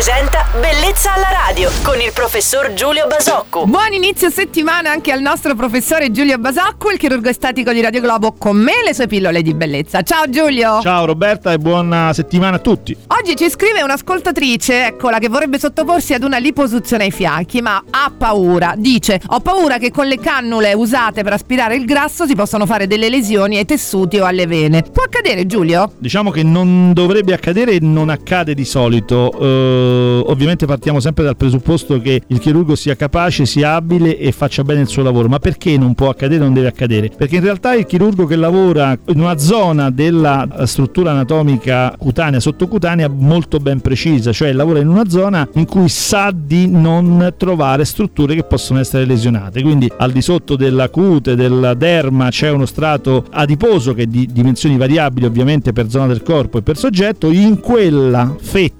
presenta Bellezza alla radio con il professor Giulio Basocco. Buon inizio settimana anche al nostro professore Giulio Basocco, il chirurgo estetico di Radio Globo, con me e le sue pillole di bellezza. Ciao Giulio! Ciao Roberta e buona settimana a tutti. Oggi ci scrive un'ascoltatrice, eccola, che vorrebbe sottoporsi ad una liposuzione ai fianchi, ma ha paura. Dice: Ho paura che con le cannule usate per aspirare il grasso si possano fare delle lesioni ai tessuti o alle vene. Può accadere, Giulio? Diciamo che non dovrebbe accadere e non accade di solito. Uh, ovviamente partiamo sempre dal presupposto che il chirurgo sia capace, sia abile e faccia bene il suo lavoro. Ma perché non può accadere, non deve accadere? Perché in realtà il chirurgo che lavora in una zona della struttura anatomica cutanea, sottocutanea molto ben precisa, cioè lavora in una zona in cui sa di non trovare strutture che possono essere lesionate. Quindi al di sotto della cute, della derma c'è uno strato adiposo che è di dimensioni variabili ovviamente per zona del corpo e per soggetto, in quella fetta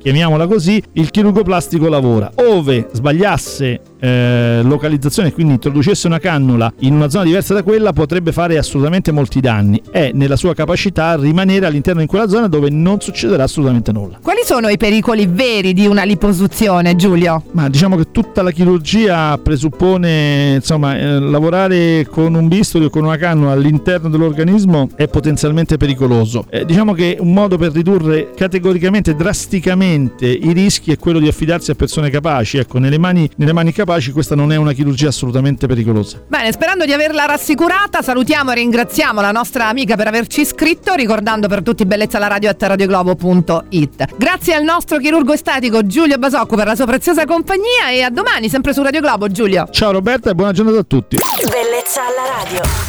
chiamiamola così, il chirurgo plastico lavora. Ove sbagliasse eh, localizzazione e quindi introducesse una cannula in una zona diversa da quella potrebbe fare assolutamente molti danni. È nella sua capacità rimanere all'interno di quella zona dove non succederà assolutamente nulla. Quali sono i pericoli veri di una liposuzione, Giulio? Ma diciamo che tutta la chirurgia presuppone, insomma, eh, lavorare con un bisturi o con una cannula all'interno dell'organismo è potenzialmente pericoloso. Eh, diciamo che un modo per ridurre categoricamente, drasticamente i rischi è quello di affidarsi a persone capaci, ecco, nelle mani, nelle mani capaci capaci, questa non è una chirurgia assolutamente pericolosa. Bene, sperando di averla rassicurata, salutiamo e ringraziamo la nostra amica per averci iscritto, ricordando per tutti bellezza la radio at radioglobo.it. Grazie al nostro chirurgo estetico Giulio Basocco per la sua preziosa compagnia e a domani sempre su Radio Globo, Giulio. Ciao Roberta e buona giornata a tutti. Bellezza alla radio.